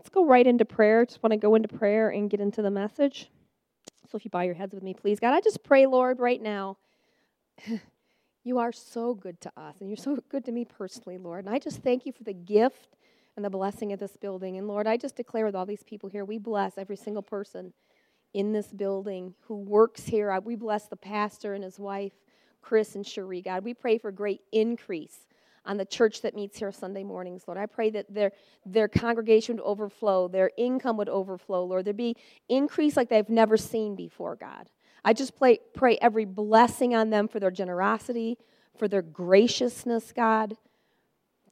let's go right into prayer. Just want to go into prayer and get into the message. So if you bow your heads with me, please. God, I just pray, Lord, right now. you are so good to us, and you're so good to me personally, Lord. And I just thank you for the gift and the blessing of this building. And Lord, I just declare with all these people here, we bless every single person in this building who works here. We bless the pastor and his wife, Chris and Cherie. God, we pray for great increase on the church that meets here Sunday mornings, Lord. I pray that their, their congregation would overflow, their income would overflow, Lord. There'd be increase like they've never seen before, God. I just pray, pray every blessing on them for their generosity, for their graciousness, God,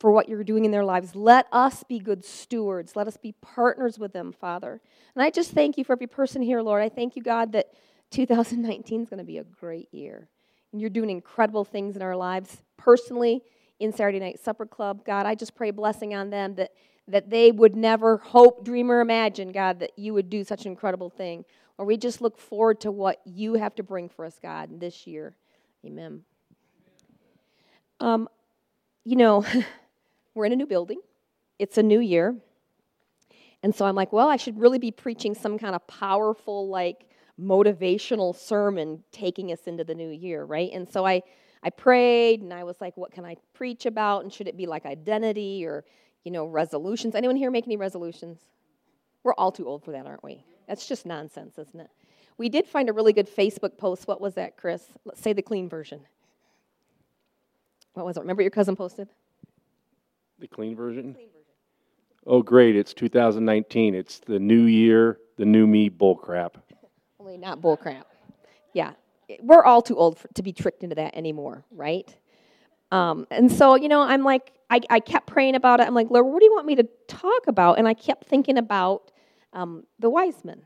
for what you're doing in their lives. Let us be good stewards. Let us be partners with them, Father. And I just thank you for every person here, Lord. I thank you, God, that 2019 is going to be a great year. And you're doing incredible things in our lives personally in Saturday Night Supper Club. God, I just pray blessing on them that, that they would never hope, dream, or imagine, God, that you would do such an incredible thing. Or we just look forward to what you have to bring for us, God, this year. Amen. Um, you know, we're in a new building, it's a new year. And so I'm like, well, I should really be preaching some kind of powerful, like, motivational sermon taking us into the new year, right? And so I I prayed and I was like, what can I preach about? And should it be like identity or, you know, resolutions? Anyone here make any resolutions? We're all too old for that, aren't we? That's just nonsense, isn't it? We did find a really good Facebook post. What was that, Chris? Let's say the clean version. What was it? Remember your cousin posted? The clean version? Clean version. Oh, great. It's 2019. It's the new year, the new me bullcrap. Only not bullcrap. Yeah we're all too old for, to be tricked into that anymore, right? Um, and so, you know, I'm like, I, I kept praying about it. I'm like, Lord, what do you want me to talk about? And I kept thinking about um, the wise men,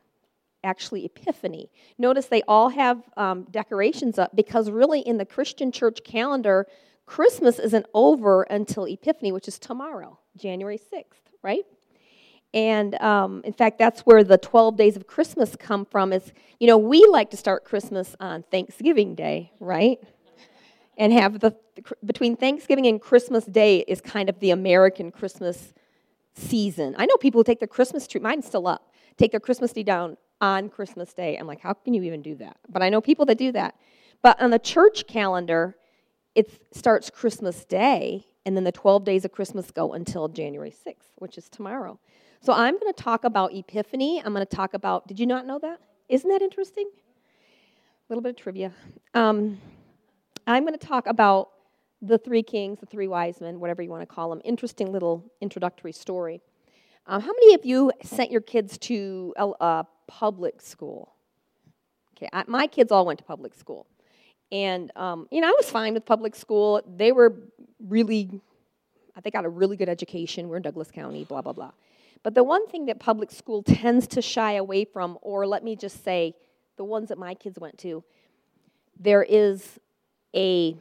actually, Epiphany. Notice they all have um, decorations up because, really, in the Christian church calendar, Christmas isn't over until Epiphany, which is tomorrow, January 6th, right? And um, in fact, that's where the 12 days of Christmas come from. Is you know we like to start Christmas on Thanksgiving Day, right? And have the between Thanksgiving and Christmas Day is kind of the American Christmas season. I know people who take their Christmas tree, mine's still up, take their Christmas tree down on Christmas Day. I'm like, how can you even do that? But I know people that do that. But on the church calendar, it starts Christmas Day, and then the 12 days of Christmas go until January 6th, which is tomorrow. So I'm going to talk about Epiphany. I'm going to talk about, did you not know that? Isn't that interesting? A little bit of trivia. Um, I'm going to talk about the three kings, the three wise men, whatever you want to call them. Interesting little introductory story. Um, how many of you sent your kids to a, a public school? Okay, I, my kids all went to public school. And, um, you know, I was fine with public school. They were really, they got a really good education. We're in Douglas County, blah, blah, blah. But the one thing that public school tends to shy away from, or let me just say, the ones that my kids went to, there is a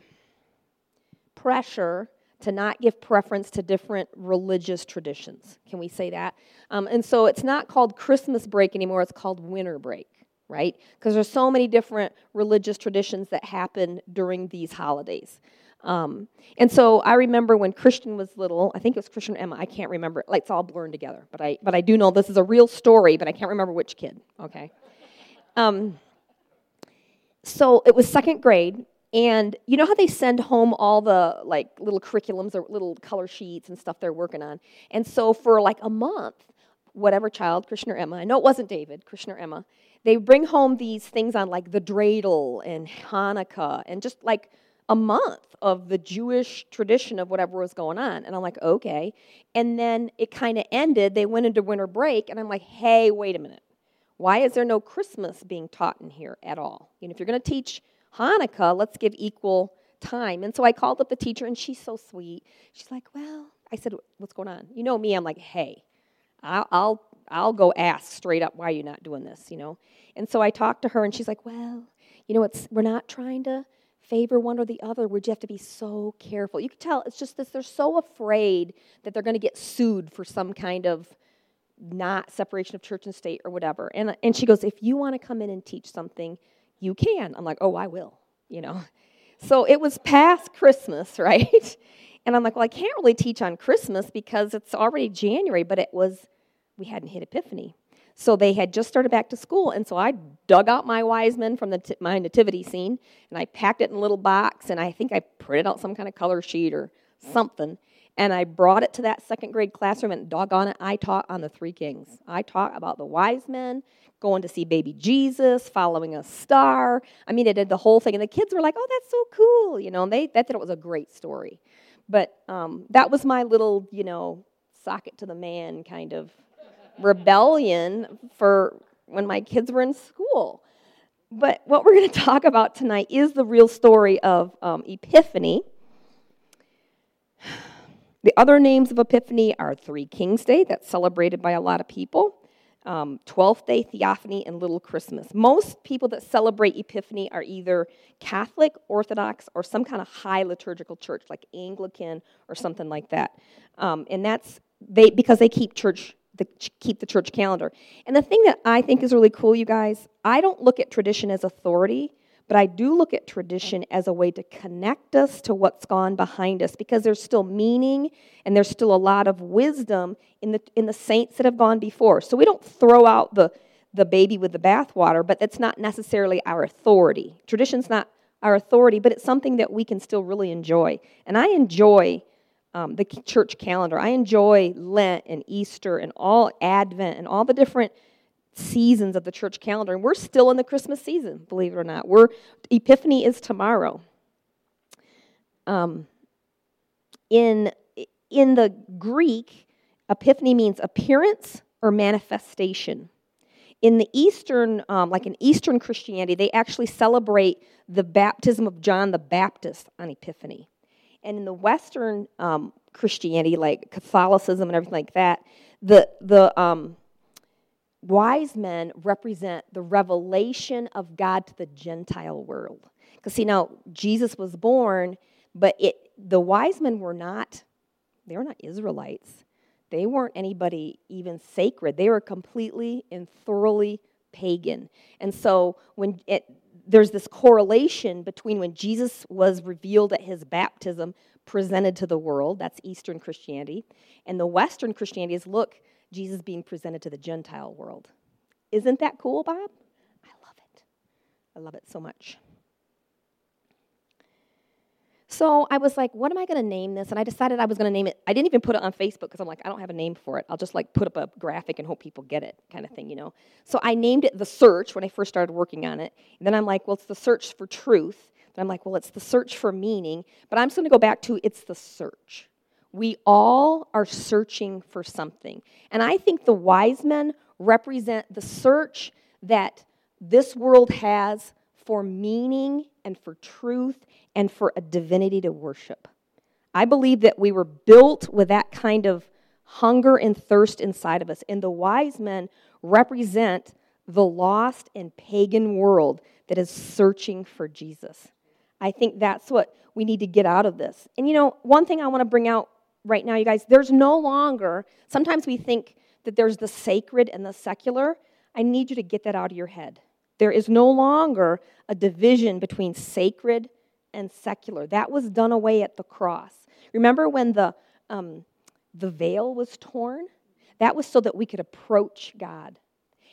pressure to not give preference to different religious traditions. Can we say that? Um, and so it's not called Christmas break anymore, it's called winter break, right? Because there's so many different religious traditions that happen during these holidays. Um, and so I remember when Christian was little, I think it was Christian or Emma, I can't remember. Like, it's all blurred together. But I, but I do know this is a real story, but I can't remember which kid, okay? Um, so it was second grade, and you know how they send home all the like little curriculums or little color sheets and stuff they're working on? And so for like a month, whatever child, Christian or Emma, I know it wasn't David, Christian or Emma, they bring home these things on like the dreidel and Hanukkah and just like a month of the Jewish tradition of whatever was going on. And I'm like, okay. And then it kind of ended. They went into winter break, and I'm like, hey, wait a minute. Why is there no Christmas being taught in here at all? You know, if you're going to teach Hanukkah, let's give equal time. And so I called up the teacher, and she's so sweet. She's like, well, I said, what's going on? You know me, I'm like, hey, I'll, I'll, I'll go ask straight up, why are you not doing this, you know? And so I talked to her, and she's like, well, you know, it's, we're not trying to favor one or the other, would you have to be so careful. You can tell it's just this they're so afraid that they're going to get sued for some kind of not separation of church and state or whatever. And, and she goes, If you want to come in and teach something, you can. I'm like, Oh, I will, you know. So it was past Christmas, right? And I'm like, Well, I can't really teach on Christmas because it's already January, but it was we hadn't hit Epiphany. So they had just started back to school, and so I dug out my wise men from the t- my nativity scene, and I packed it in a little box, and I think I printed out some kind of color sheet or something, and I brought it to that second grade classroom, and doggone it, I taught on the three kings. I taught about the wise men, going to see baby Jesus, following a star. I mean, I did the whole thing, and the kids were like, "Oh, that's so cool," you know, and they, they thought it was a great story. But um, that was my little, you know, socket to the man kind of rebellion for when my kids were in school. But what we're going to talk about tonight is the real story of um, Epiphany. The other names of Epiphany are Three Kings Day, that's celebrated by a lot of people, um, 12th Day, Theophany, and Little Christmas. Most people that celebrate Epiphany are either Catholic, Orthodox, or some kind of high liturgical church, like Anglican or something like that. Um, and that's they because they keep church the, keep the church calendar. And the thing that I think is really cool, you guys, I don't look at tradition as authority, but I do look at tradition as a way to connect us to what's gone behind us because there's still meaning and there's still a lot of wisdom in the, in the saints that have gone before. So we don't throw out the, the baby with the bathwater, but that's not necessarily our authority. Tradition's not our authority, but it's something that we can still really enjoy. And I enjoy um, the church calendar. I enjoy Lent and Easter and all Advent and all the different seasons of the church calendar. And we're still in the Christmas season, believe it or not. We're Epiphany is tomorrow. Um, in in the Greek, Epiphany means appearance or manifestation. In the Eastern, um, like in Eastern Christianity, they actually celebrate the baptism of John the Baptist on Epiphany. And in the Western um, Christianity, like Catholicism and everything like that, the, the um, wise men represent the revelation of God to the Gentile world. Because, see, now Jesus was born, but it, the wise men were not, they were not Israelites. They weren't anybody even sacred. They were completely and thoroughly pagan. And so when it, there's this correlation between when Jesus was revealed at his baptism, presented to the world, that's Eastern Christianity, and the Western Christianity is look, Jesus being presented to the Gentile world. Isn't that cool, Bob? I love it. I love it so much. So I was like, what am I going to name this? And I decided I was going to name it. I didn't even put it on Facebook because I'm like, I don't have a name for it. I'll just like put up a graphic and hope people get it, kind of thing, you know. So I named it The Search when I first started working on it. And then I'm like, well, it's the search for truth. And I'm like, well, it's the search for meaning. But I'm just going to go back to it's the search. We all are searching for something. And I think the wise men represent the search that this world has for meaning and for truth and for a divinity to worship. I believe that we were built with that kind of hunger and thirst inside of us. And the wise men represent the lost and pagan world that is searching for Jesus. I think that's what we need to get out of this. And you know, one thing I want to bring out right now, you guys, there's no longer, sometimes we think that there's the sacred and the secular. I need you to get that out of your head. There is no longer a division between sacred and secular. That was done away at the cross. Remember when the, um, the veil was torn? That was so that we could approach God.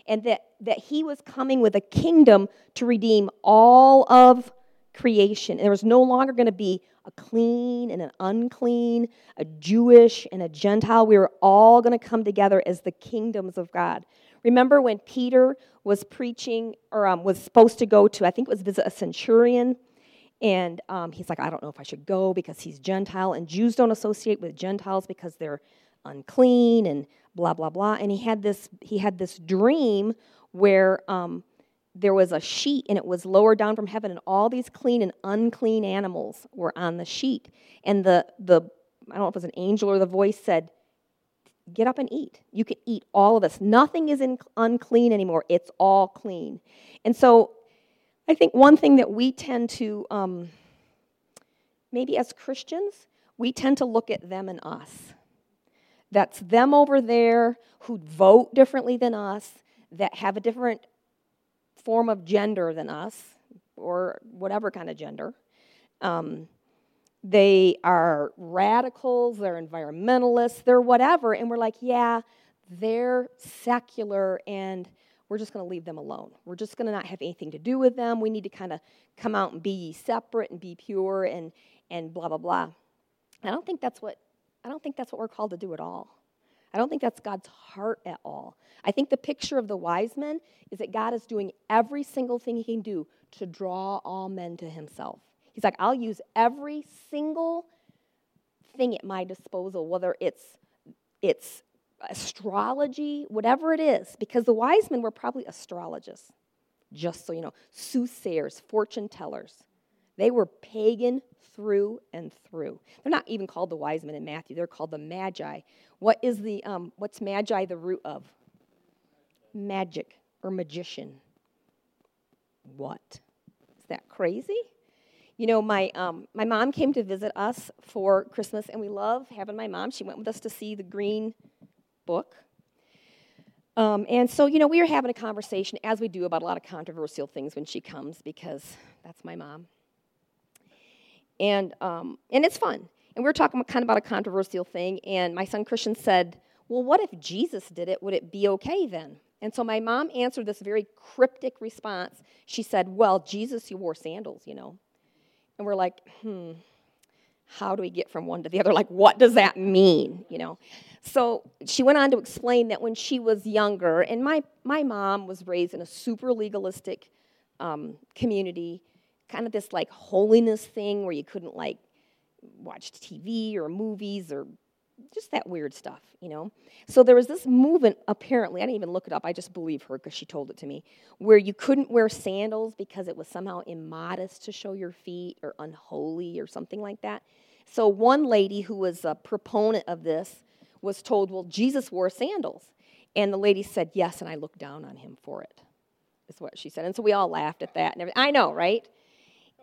And that, that He was coming with a kingdom to redeem all of creation. There was no longer going to be a clean and an unclean, a Jewish and a Gentile. We were all going to come together as the kingdoms of God. Remember when Peter was preaching or um, was supposed to go to, I think it was visit a centurion, and um, he's like, I don't know if I should go because he's Gentile, and Jews don't associate with Gentiles because they're unclean and blah blah blah. And he had this he had this dream where um, there was a sheet and it was lowered down from heaven, and all these clean and unclean animals were on the sheet. And the the I don't know if it was an angel or the voice said, "Get up and eat. You can eat all of this. Nothing is in, unclean anymore. It's all clean." And so I think one thing that we tend to, um, maybe as Christians, we tend to look at them and us. That's them over there who vote differently than us, that have a different form of gender than us, or whatever kind of gender. Um, they are radicals, they're environmentalists, they're whatever. And we're like, yeah, they're secular and we're just going to leave them alone. We're just going to not have anything to do with them. We need to kind of come out and be separate and be pure and, and blah, blah, blah. I don't think that's what I don't think that's what we're called to do at all. I don't think that's God's heart at all. I think the picture of the wise men is that God is doing every single thing he can do to draw all men to himself. He's like, I'll use every single thing at my disposal, whether it's it's astrology, whatever it is, because the wise men were probably astrologists, just so you know, soothsayers, fortune tellers. They were pagan through and through. They're not even called the wise men in Matthew. They're called the magi. What is the um, what's magi the root of? Magic or magician. What? Is that crazy? You know, my, um, my mom came to visit us for Christmas, and we love having my mom. She went with us to see the Green Book. Um, and so, you know, we were having a conversation, as we do, about a lot of controversial things when she comes, because that's my mom. And, um, and it's fun. And we were talking kind of about a controversial thing, and my son Christian said, Well, what if Jesus did it? Would it be okay then? And so my mom answered this very cryptic response. She said, Well, Jesus, he wore sandals, you know. And we're like, hmm, how do we get from one to the other? Like, what does that mean? You know? So she went on to explain that when she was younger, and my, my mom was raised in a super legalistic um, community, kind of this like holiness thing where you couldn't like watch TV or movies or just that weird stuff, you know? So there was this movement, apparently, I didn't even look it up, I just believe her because she told it to me, where you couldn't wear sandals because it was somehow immodest to show your feet or unholy or something like that. So one lady who was a proponent of this was told, Well, Jesus wore sandals. And the lady said, Yes, and I looked down on him for it, is what she said. And so we all laughed at that and everything. I know, right?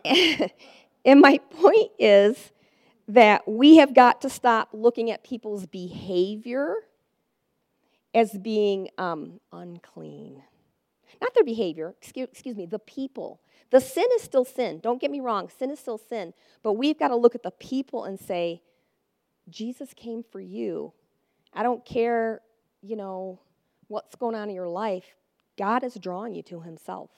and my point is, that we have got to stop looking at people's behavior as being um, unclean. Not their behavior, excuse, excuse me, the people. The sin is still sin. Don't get me wrong, sin is still sin. But we've got to look at the people and say, Jesus came for you. I don't care, you know, what's going on in your life. God is drawing you to Himself.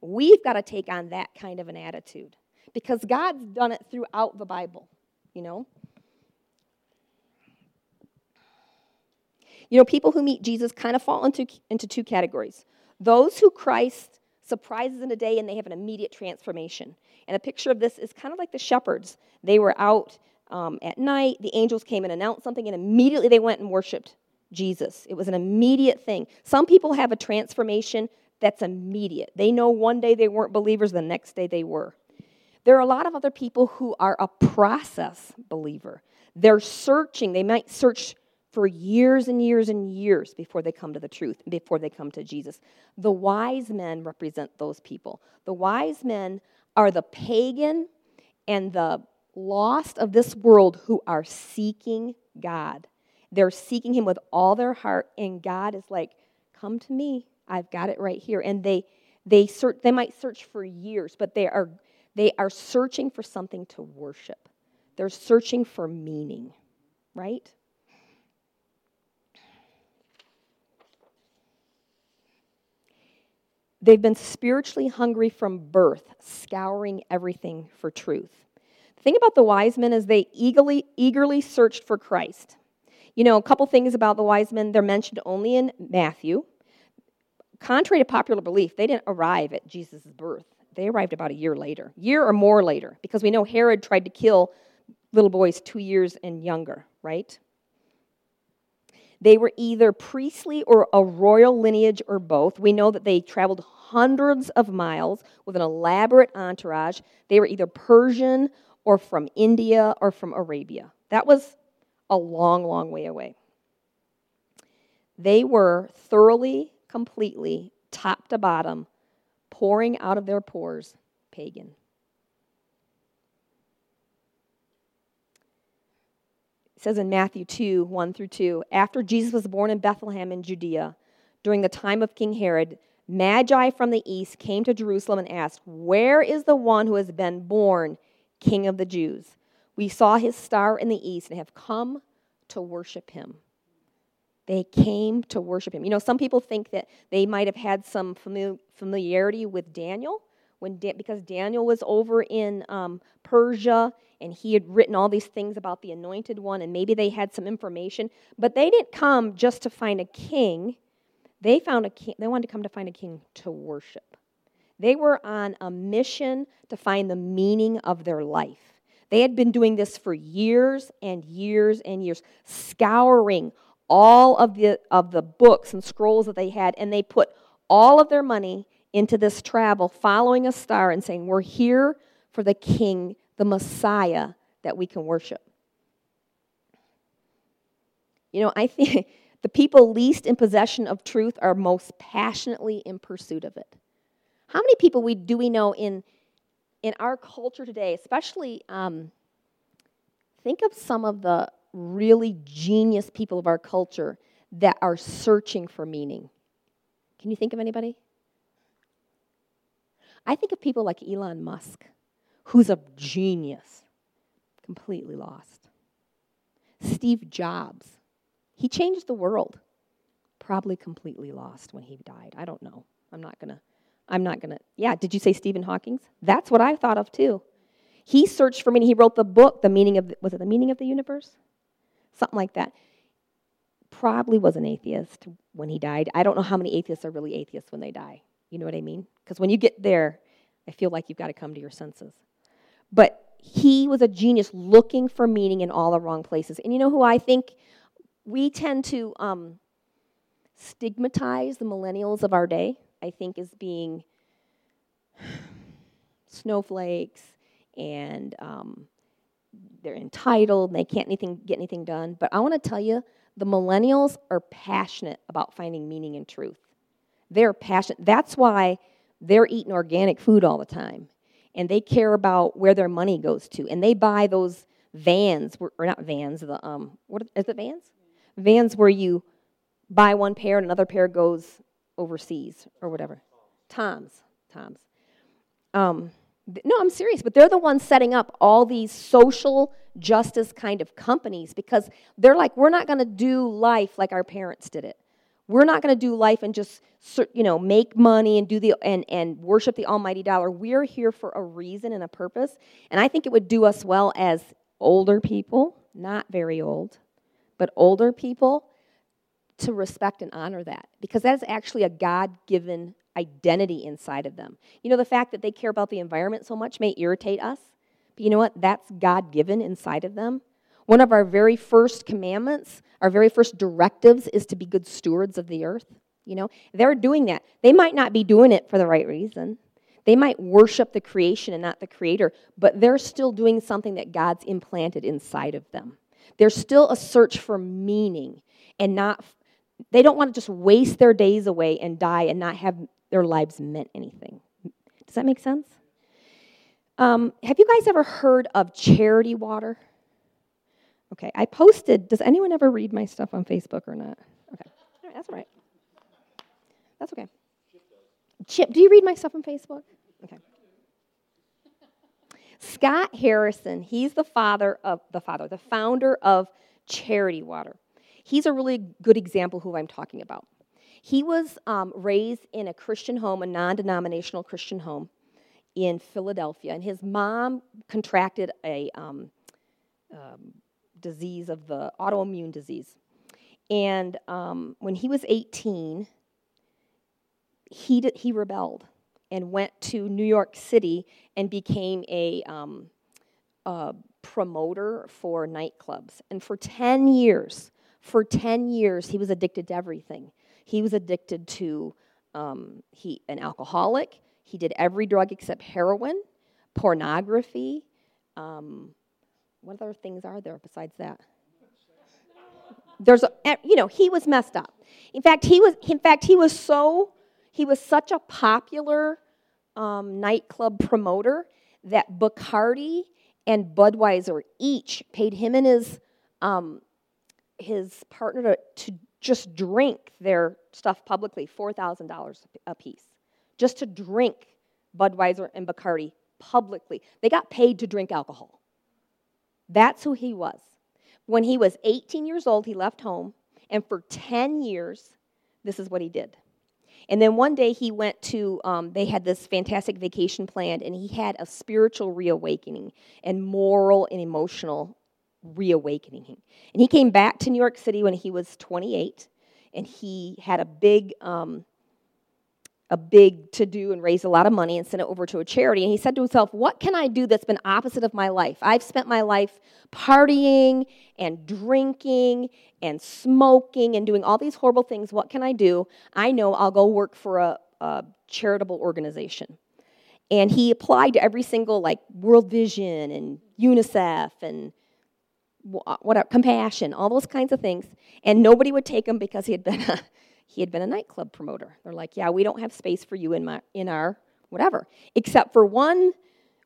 We've got to take on that kind of an attitude because God's done it throughout the Bible you know? You know, people who meet Jesus kind of fall into, into two categories. Those who Christ surprises in a day and they have an immediate transformation. And a picture of this is kind of like the shepherds. They were out um, at night, the angels came and announced something, and immediately they went and worshiped Jesus. It was an immediate thing. Some people have a transformation that's immediate. They know one day they weren't believers, the next day they were. There are a lot of other people who are a process believer. They're searching, they might search for years and years and years before they come to the truth, before they come to Jesus. The wise men represent those people. The wise men are the pagan and the lost of this world who are seeking God. They're seeking Him with all their heart, and God is like, Come to me. I've got it right here. And they they search they might search for years, but they are they are searching for something to worship, they're searching for meaning, right? They've been spiritually hungry from birth, scouring everything for truth. The thing about the wise men is they eagerly, eagerly searched for Christ. You know, a couple things about the wise men, they're mentioned only in Matthew. Contrary to popular belief, they didn't arrive at Jesus' birth. They arrived about a year later, year or more later, because we know Herod tried to kill little boys two years and younger, right? They were either priestly or a royal lineage or both. We know that they traveled hundreds of miles with an elaborate entourage. They were either Persian or from India or from Arabia. That was a long, long way away. They were thoroughly, completely, top to bottom, pouring out of their pores pagan. It says in Matthew 2 1 through 2 After Jesus was born in Bethlehem in Judea, during the time of King Herod, Magi from the east came to Jerusalem and asked, Where is the one who has been born King of the Jews? We saw his star in the east and have come to worship him. They came to worship him. You know, some people think that they might have had some familiarity with Daniel when because Daniel was over in um, Persia and he had written all these things about the anointed one, and maybe they had some information, but they didn't come just to find a king. They found a king. They wanted to come to find a king to worship. They were on a mission to find the meaning of their life. They had been doing this for years and years and years, scouring all of the, of the books and scrolls that they had, and they put all of their money into this travel, following a star and saying, We're here for the King, the Messiah that we can worship. You know, I think the people least in possession of truth are most passionately in pursuit of it. How many people we, do we know in, in our culture today, especially, um, think of some of the really genius people of our culture that are searching for meaning. Can you think of anybody? I think of people like Elon Musk, who's a genius, completely lost. Steve Jobs, he changed the world, probably completely lost when he died. I don't know. I'm not going to. I'm not going to. Yeah, did you say Stephen Hawking's? That's what I thought of too. He searched for meaning. He wrote the book, The Meaning of, was it The Meaning of the Universe? Something like that. Probably was an atheist when he died. I don't know how many atheists are really atheists when they die. You know what I mean? Because when you get there, I feel like you've got to come to your senses. But he was a genius looking for meaning in all the wrong places. And you know who I think we tend to um, stigmatize the millennials of our day, I think, as being snowflakes and um, they're entitled and they can't anything, get anything done. But I want to tell you, the millennials are passionate about finding meaning and truth. They're passionate. That's why they're eating organic food all the time. And they care about where their money goes to. And they buy those vans, or not vans, the, um, what is it, vans? Vans where you buy one pair and another pair goes overseas or whatever. Toms, Toms. Um, no, I'm serious, but they're the ones setting up all these social justice kind of companies because they're like, we're not going to do life like our parents did it. We're not going to do life and just you know make money and do the and and worship the almighty dollar. We're here for a reason and a purpose, and I think it would do us well as older people, not very old, but older people to respect and honor that because that's actually a God-given identity inside of them. You know, the fact that they care about the environment so much may irritate us, but you know what? That's God given inside of them. One of our very first commandments, our very first directives, is to be good stewards of the earth. You know, they're doing that. They might not be doing it for the right reason. They might worship the creation and not the creator, but they're still doing something that God's implanted inside of them. There's still a search for meaning and not, they don't want to just waste their days away and die and not have their lives meant anything. Does that make sense? Um, have you guys ever heard of charity water? Okay, I posted. Does anyone ever read my stuff on Facebook or not? Okay, all right, that's all right. That's okay. Chip, do you read my stuff on Facebook? Okay. Scott Harrison, he's the father of the father, the founder of Charity Water. He's a really good example who I'm talking about. He was um, raised in a Christian home, a non denominational Christian home in Philadelphia, and his mom contracted a um, um, disease of the autoimmune disease. And um, when he was 18, he, he rebelled and went to New York City and became a, um, a promoter for nightclubs. And for 10 years, for 10 years, he was addicted to everything. He was addicted to um, he an alcoholic. He did every drug except heroin, pornography. Um, what other things are there besides that? There's a, eh, you know, he was messed up. In fact, he was in fact he was so he was such a popular um, nightclub promoter that Bacardi and Budweiser each paid him and his um, his partner to, to just drink their stuff publicly, $4,000 a piece, just to drink Budweiser and Bacardi publicly. They got paid to drink alcohol. That's who he was. When he was 18 years old, he left home And for 10 years, this is what he did. And then one day he went to, um, they had this fantastic vacation planned, and he had a spiritual reawakening and moral and emotional reawakening. And he came back to New York City when he was 28, and he had a big, um, a big to do and raise a lot of money and send it over to a charity. And he said to himself, What can I do that's been opposite of my life? I've spent my life partying and drinking and smoking and doing all these horrible things. What can I do? I know I'll go work for a, a charitable organization. And he applied to every single, like, World Vision and UNICEF and whatever, compassion, all those kinds of things. And nobody would take him because he had been a he had been a nightclub promoter. They're like, yeah, we don't have space for you in, my, in our whatever. Except for one,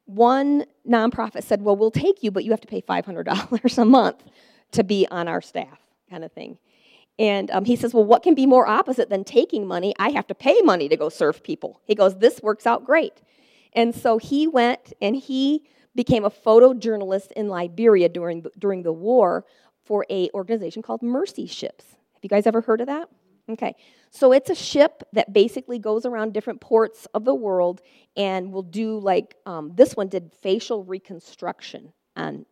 one nonprofit said, well, we'll take you, but you have to pay $500 a month to be on our staff, kind of thing. And um, he says, well, what can be more opposite than taking money? I have to pay money to go serve people. He goes, this works out great. And so he went and he became a photojournalist in Liberia during the, during the war for a organization called Mercy Ships. Have you guys ever heard of that? Okay, so it's a ship that basically goes around different ports of the world and will do like um, this one did facial reconstruction on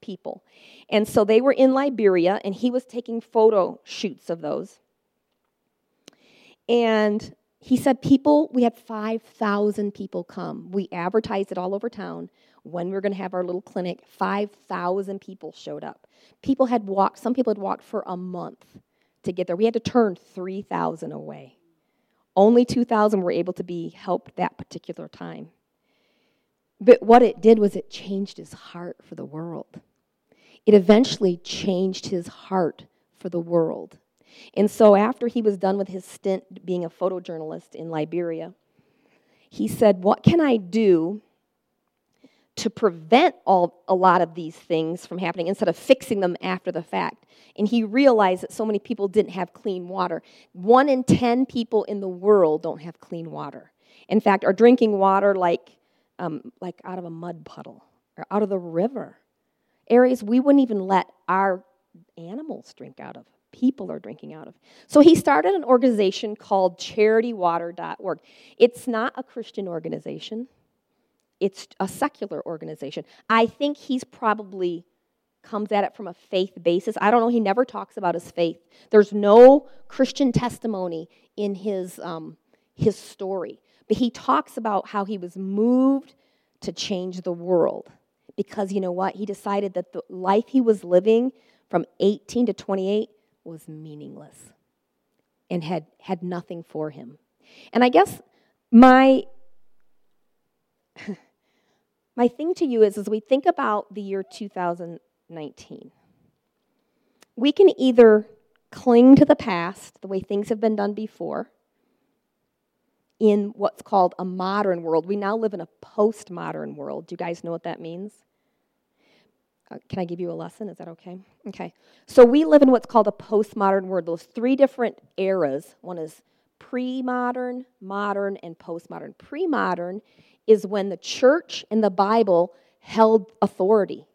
people. And so they were in Liberia and he was taking photo shoots of those. And he said, People, we had 5,000 people come. We advertised it all over town when we were going to have our little clinic. 5,000 people showed up. People had walked, some people had walked for a month to get there. We had to turn 3,000 away. Only 2,000 were able to be helped that particular time. But what it did was it changed his heart for the world. It eventually changed his heart for the world. And so, after he was done with his stint being a photojournalist in Liberia, he said, What can I do to prevent all, a lot of these things from happening instead of fixing them after the fact. And he realized that so many people didn't have clean water. One in 10 people in the world don't have clean water. In fact, are drinking water like, um, like out of a mud puddle or out of the river. Areas we wouldn't even let our animals drink out of. People are drinking out of. So he started an organization called charitywater.org. It's not a Christian organization it's a secular organization. I think he's probably comes at it from a faith basis. I don't know. He never talks about his faith. There's no Christian testimony in his um, his story, but he talks about how he was moved to change the world because you know what? He decided that the life he was living from 18 to 28 was meaningless and had had nothing for him. And I guess my my thing to you is as we think about the year 2019, we can either cling to the past, the way things have been done before, in what's called a modern world. We now live in a postmodern world. Do you guys know what that means? Uh, can I give you a lesson? Is that okay? Okay. So we live in what's called a postmodern world. Those three different eras. One is pre modern, and postmodern. Pre modern is when the church and the Bible held authority.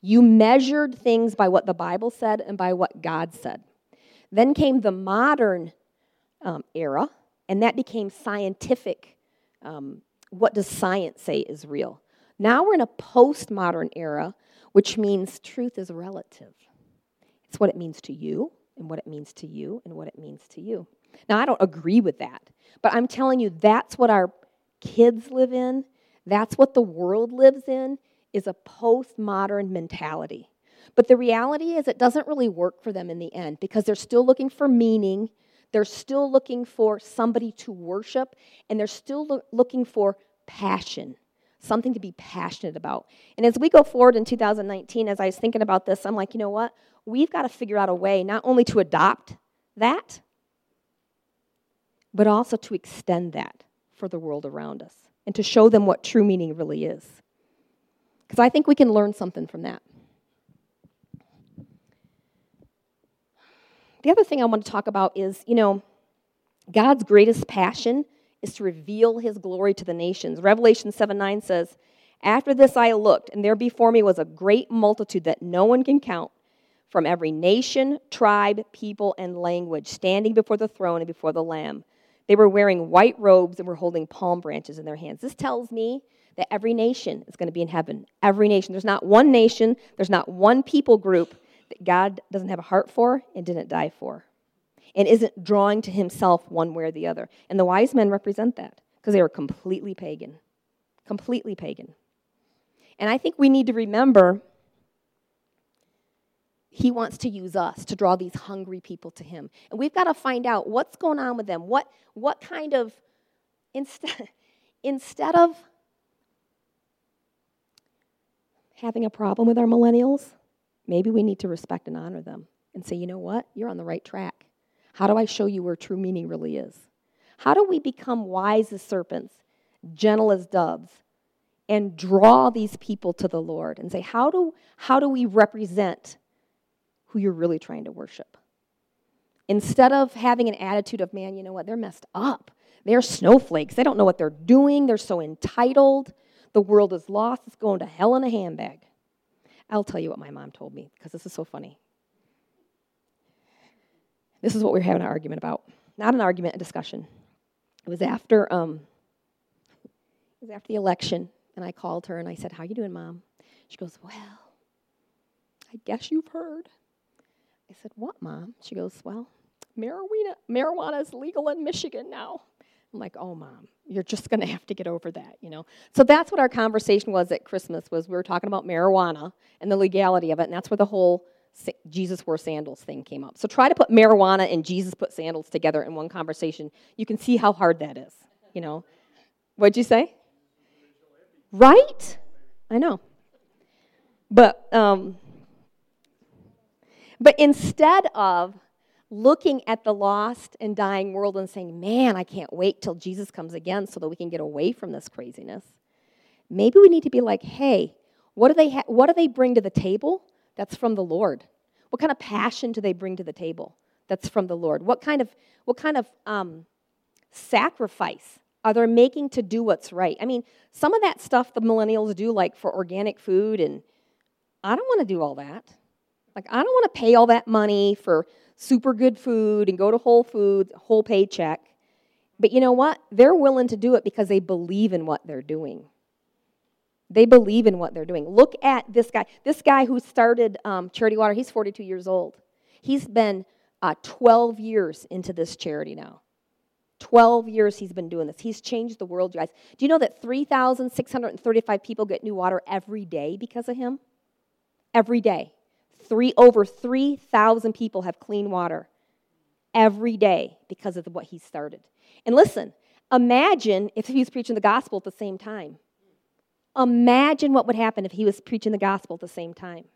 You measured things by what the Bible said and by what God said. Then came the modern um, era, and that became scientific. Um, what does science say is real? Now we're in a postmodern era, which means truth is relative. It's what it means to you, and what it means to you, and what it means to you. Now, I don't agree with that, but I'm telling you that's what our kids live in, that's what the world lives in, is a postmodern mentality. But the reality is, it doesn't really work for them in the end because they're still looking for meaning, they're still looking for somebody to worship, and they're still lo- looking for passion, something to be passionate about. And as we go forward in 2019, as I was thinking about this, I'm like, you know what? We've got to figure out a way not only to adopt that, but also to extend that for the world around us and to show them what true meaning really is. Because I think we can learn something from that. The other thing I want to talk about is, you know, God's greatest passion is to reveal his glory to the nations. Revelation 7 9 says, After this I looked, and there before me was a great multitude that no one can count, from every nation, tribe, people, and language, standing before the throne and before the Lamb. They were wearing white robes and were holding palm branches in their hands. This tells me that every nation is going to be in heaven. Every nation. There's not one nation, there's not one people group that God doesn't have a heart for and didn't die for, and isn't drawing to himself one way or the other. And the wise men represent that because they were completely pagan. Completely pagan. And I think we need to remember he wants to use us to draw these hungry people to him. And we've got to find out what's going on with them. What, what kind of, instead, instead of having a problem with our millennials, maybe we need to respect and honor them and say, you know what? You're on the right track. How do I show you where true meaning really is? How do we become wise as serpents, gentle as doves, and draw these people to the Lord and say, how do, how do we represent who you're really trying to worship. Instead of having an attitude of, man, you know what, they're messed up. They're snowflakes. They don't know what they're doing. They're so entitled. The world is lost. It's going to hell in a handbag. I'll tell you what my mom told me because this is so funny. This is what we were having an argument about. Not an argument, a discussion. It was after um, it was after the election, and I called her and I said, "How you doing, mom?" She goes, "Well, I guess you've heard." I said, What, Mom? She goes, Well, marijuana, marijuana is legal in Michigan now. I'm like, oh, mom, you're just going to have to get over that, you know. So that's what our conversation was at Christmas. Was we were talking about marijuana and the legality of it, and that's where the whole Jesus wore sandals thing came up. So try to put marijuana and Jesus put sandals together in one conversation. You can see how hard that is, you know. What'd you say? Right? I know. But um, but instead of looking at the lost and dying world and saying, man, I can't wait till Jesus comes again so that we can get away from this craziness, maybe we need to be like, hey, what do they, ha- what do they bring to the table that's from the Lord? What kind of passion do they bring to the table that's from the Lord? What kind of, what kind of um, sacrifice are they making to do what's right? I mean, some of that stuff the millennials do, like for organic food, and I don't want to do all that. Like, I don't want to pay all that money for super good food and go to Whole Foods, whole paycheck. But you know what? They're willing to do it because they believe in what they're doing. They believe in what they're doing. Look at this guy. This guy who started um, Charity Water, he's 42 years old. He's been uh, 12 years into this charity now. 12 years he's been doing this. He's changed the world, you guys. Do you know that 3,635 people get new water every day because of him? Every day. Three, over 3,000 people have clean water every day because of what he started. And listen, imagine if he was preaching the gospel at the same time. Imagine what would happen if he was preaching the gospel at the same time.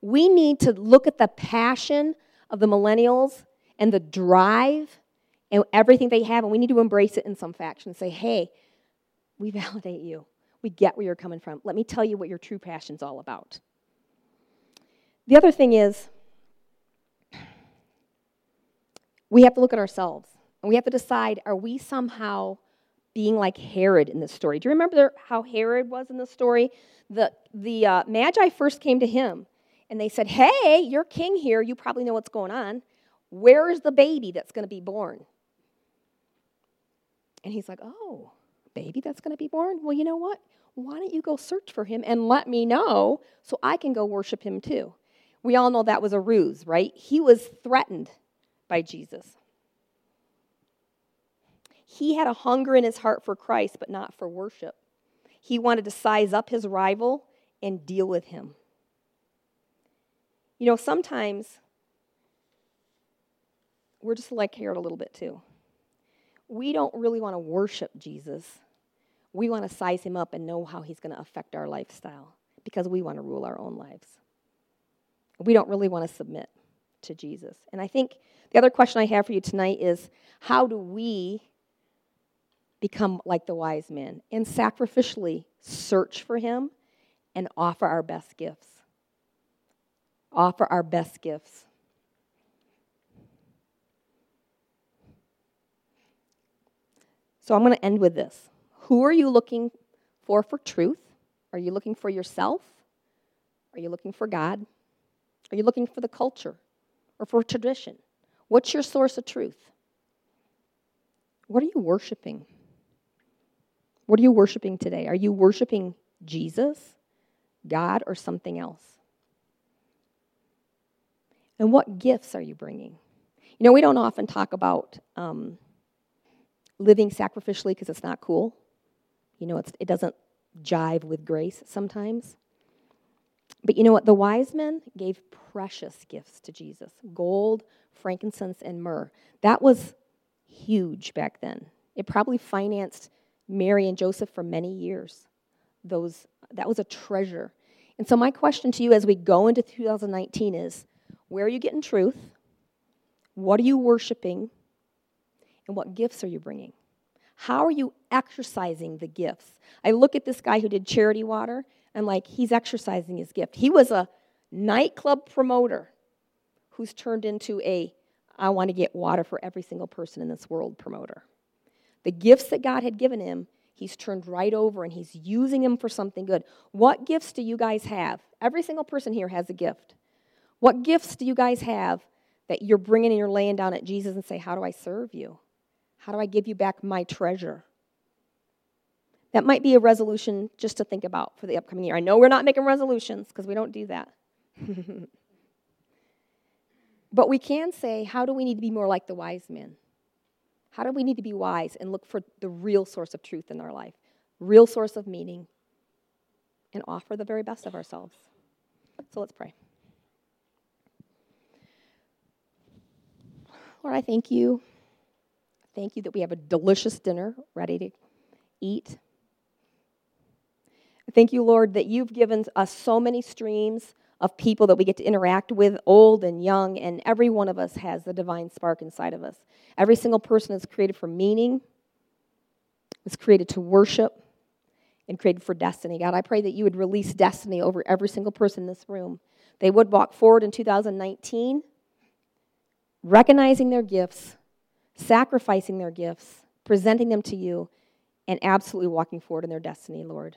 We need to look at the passion of the millennials and the drive and everything they have, and we need to embrace it in some fashion and say, hey, we validate you. We get where you're coming from. Let me tell you what your true passion's all about. The other thing is, we have to look at ourselves and we have to decide are we somehow being like Herod in this story? Do you remember how Herod was in the story? The, the uh, Magi first came to him and they said, Hey, you're king here. You probably know what's going on. Where is the baby that's going to be born? And he's like, Oh, baby that's going to be born? Well, you know what? Why don't you go search for him and let me know so I can go worship him too? We all know that was a ruse, right? He was threatened by Jesus. He had a hunger in his heart for Christ, but not for worship. He wanted to size up his rival and deal with him. You know, sometimes we're just like Herod a little bit too. We don't really want to worship Jesus. We want to size him up and know how he's going to affect our lifestyle because we want to rule our own lives we don't really want to submit to Jesus. And I think the other question I have for you tonight is how do we become like the wise men and sacrificially search for him and offer our best gifts? Offer our best gifts. So I'm going to end with this. Who are you looking for for truth? Are you looking for yourself? Are you looking for God? Are you looking for the culture or for tradition? What's your source of truth? What are you worshiping? What are you worshiping today? Are you worshiping Jesus, God, or something else? And what gifts are you bringing? You know, we don't often talk about um, living sacrificially because it's not cool. You know, it doesn't jive with grace sometimes. But you know what? The wise men gave precious gifts to Jesus gold, frankincense, and myrrh. That was huge back then. It probably financed Mary and Joseph for many years. Those, that was a treasure. And so, my question to you as we go into 2019 is where are you getting truth? What are you worshiping? And what gifts are you bringing? How are you exercising the gifts? I look at this guy who did charity water, and like, he's exercising his gift. He was a nightclub promoter who's turned into a I want to get water for every single person in this world promoter. The gifts that God had given him, he's turned right over and he's using them for something good. What gifts do you guys have? Every single person here has a gift. What gifts do you guys have that you're bringing and you're laying down at Jesus and say, How do I serve you? How do I give you back my treasure? That might be a resolution just to think about for the upcoming year. I know we're not making resolutions because we don't do that. but we can say, How do we need to be more like the wise men? How do we need to be wise and look for the real source of truth in our life, real source of meaning, and offer the very best of ourselves? So let's pray. Lord, I thank you. Thank you that we have a delicious dinner ready to eat. Thank you, Lord, that you've given us so many streams of people that we get to interact with, old and young, and every one of us has the divine spark inside of us. Every single person is created for meaning, was created to worship, and created for destiny. God, I pray that you would release destiny over every single person in this room. They would walk forward in 2019, recognizing their gifts sacrificing their gifts, presenting them to you, and absolutely walking forward in their destiny, Lord.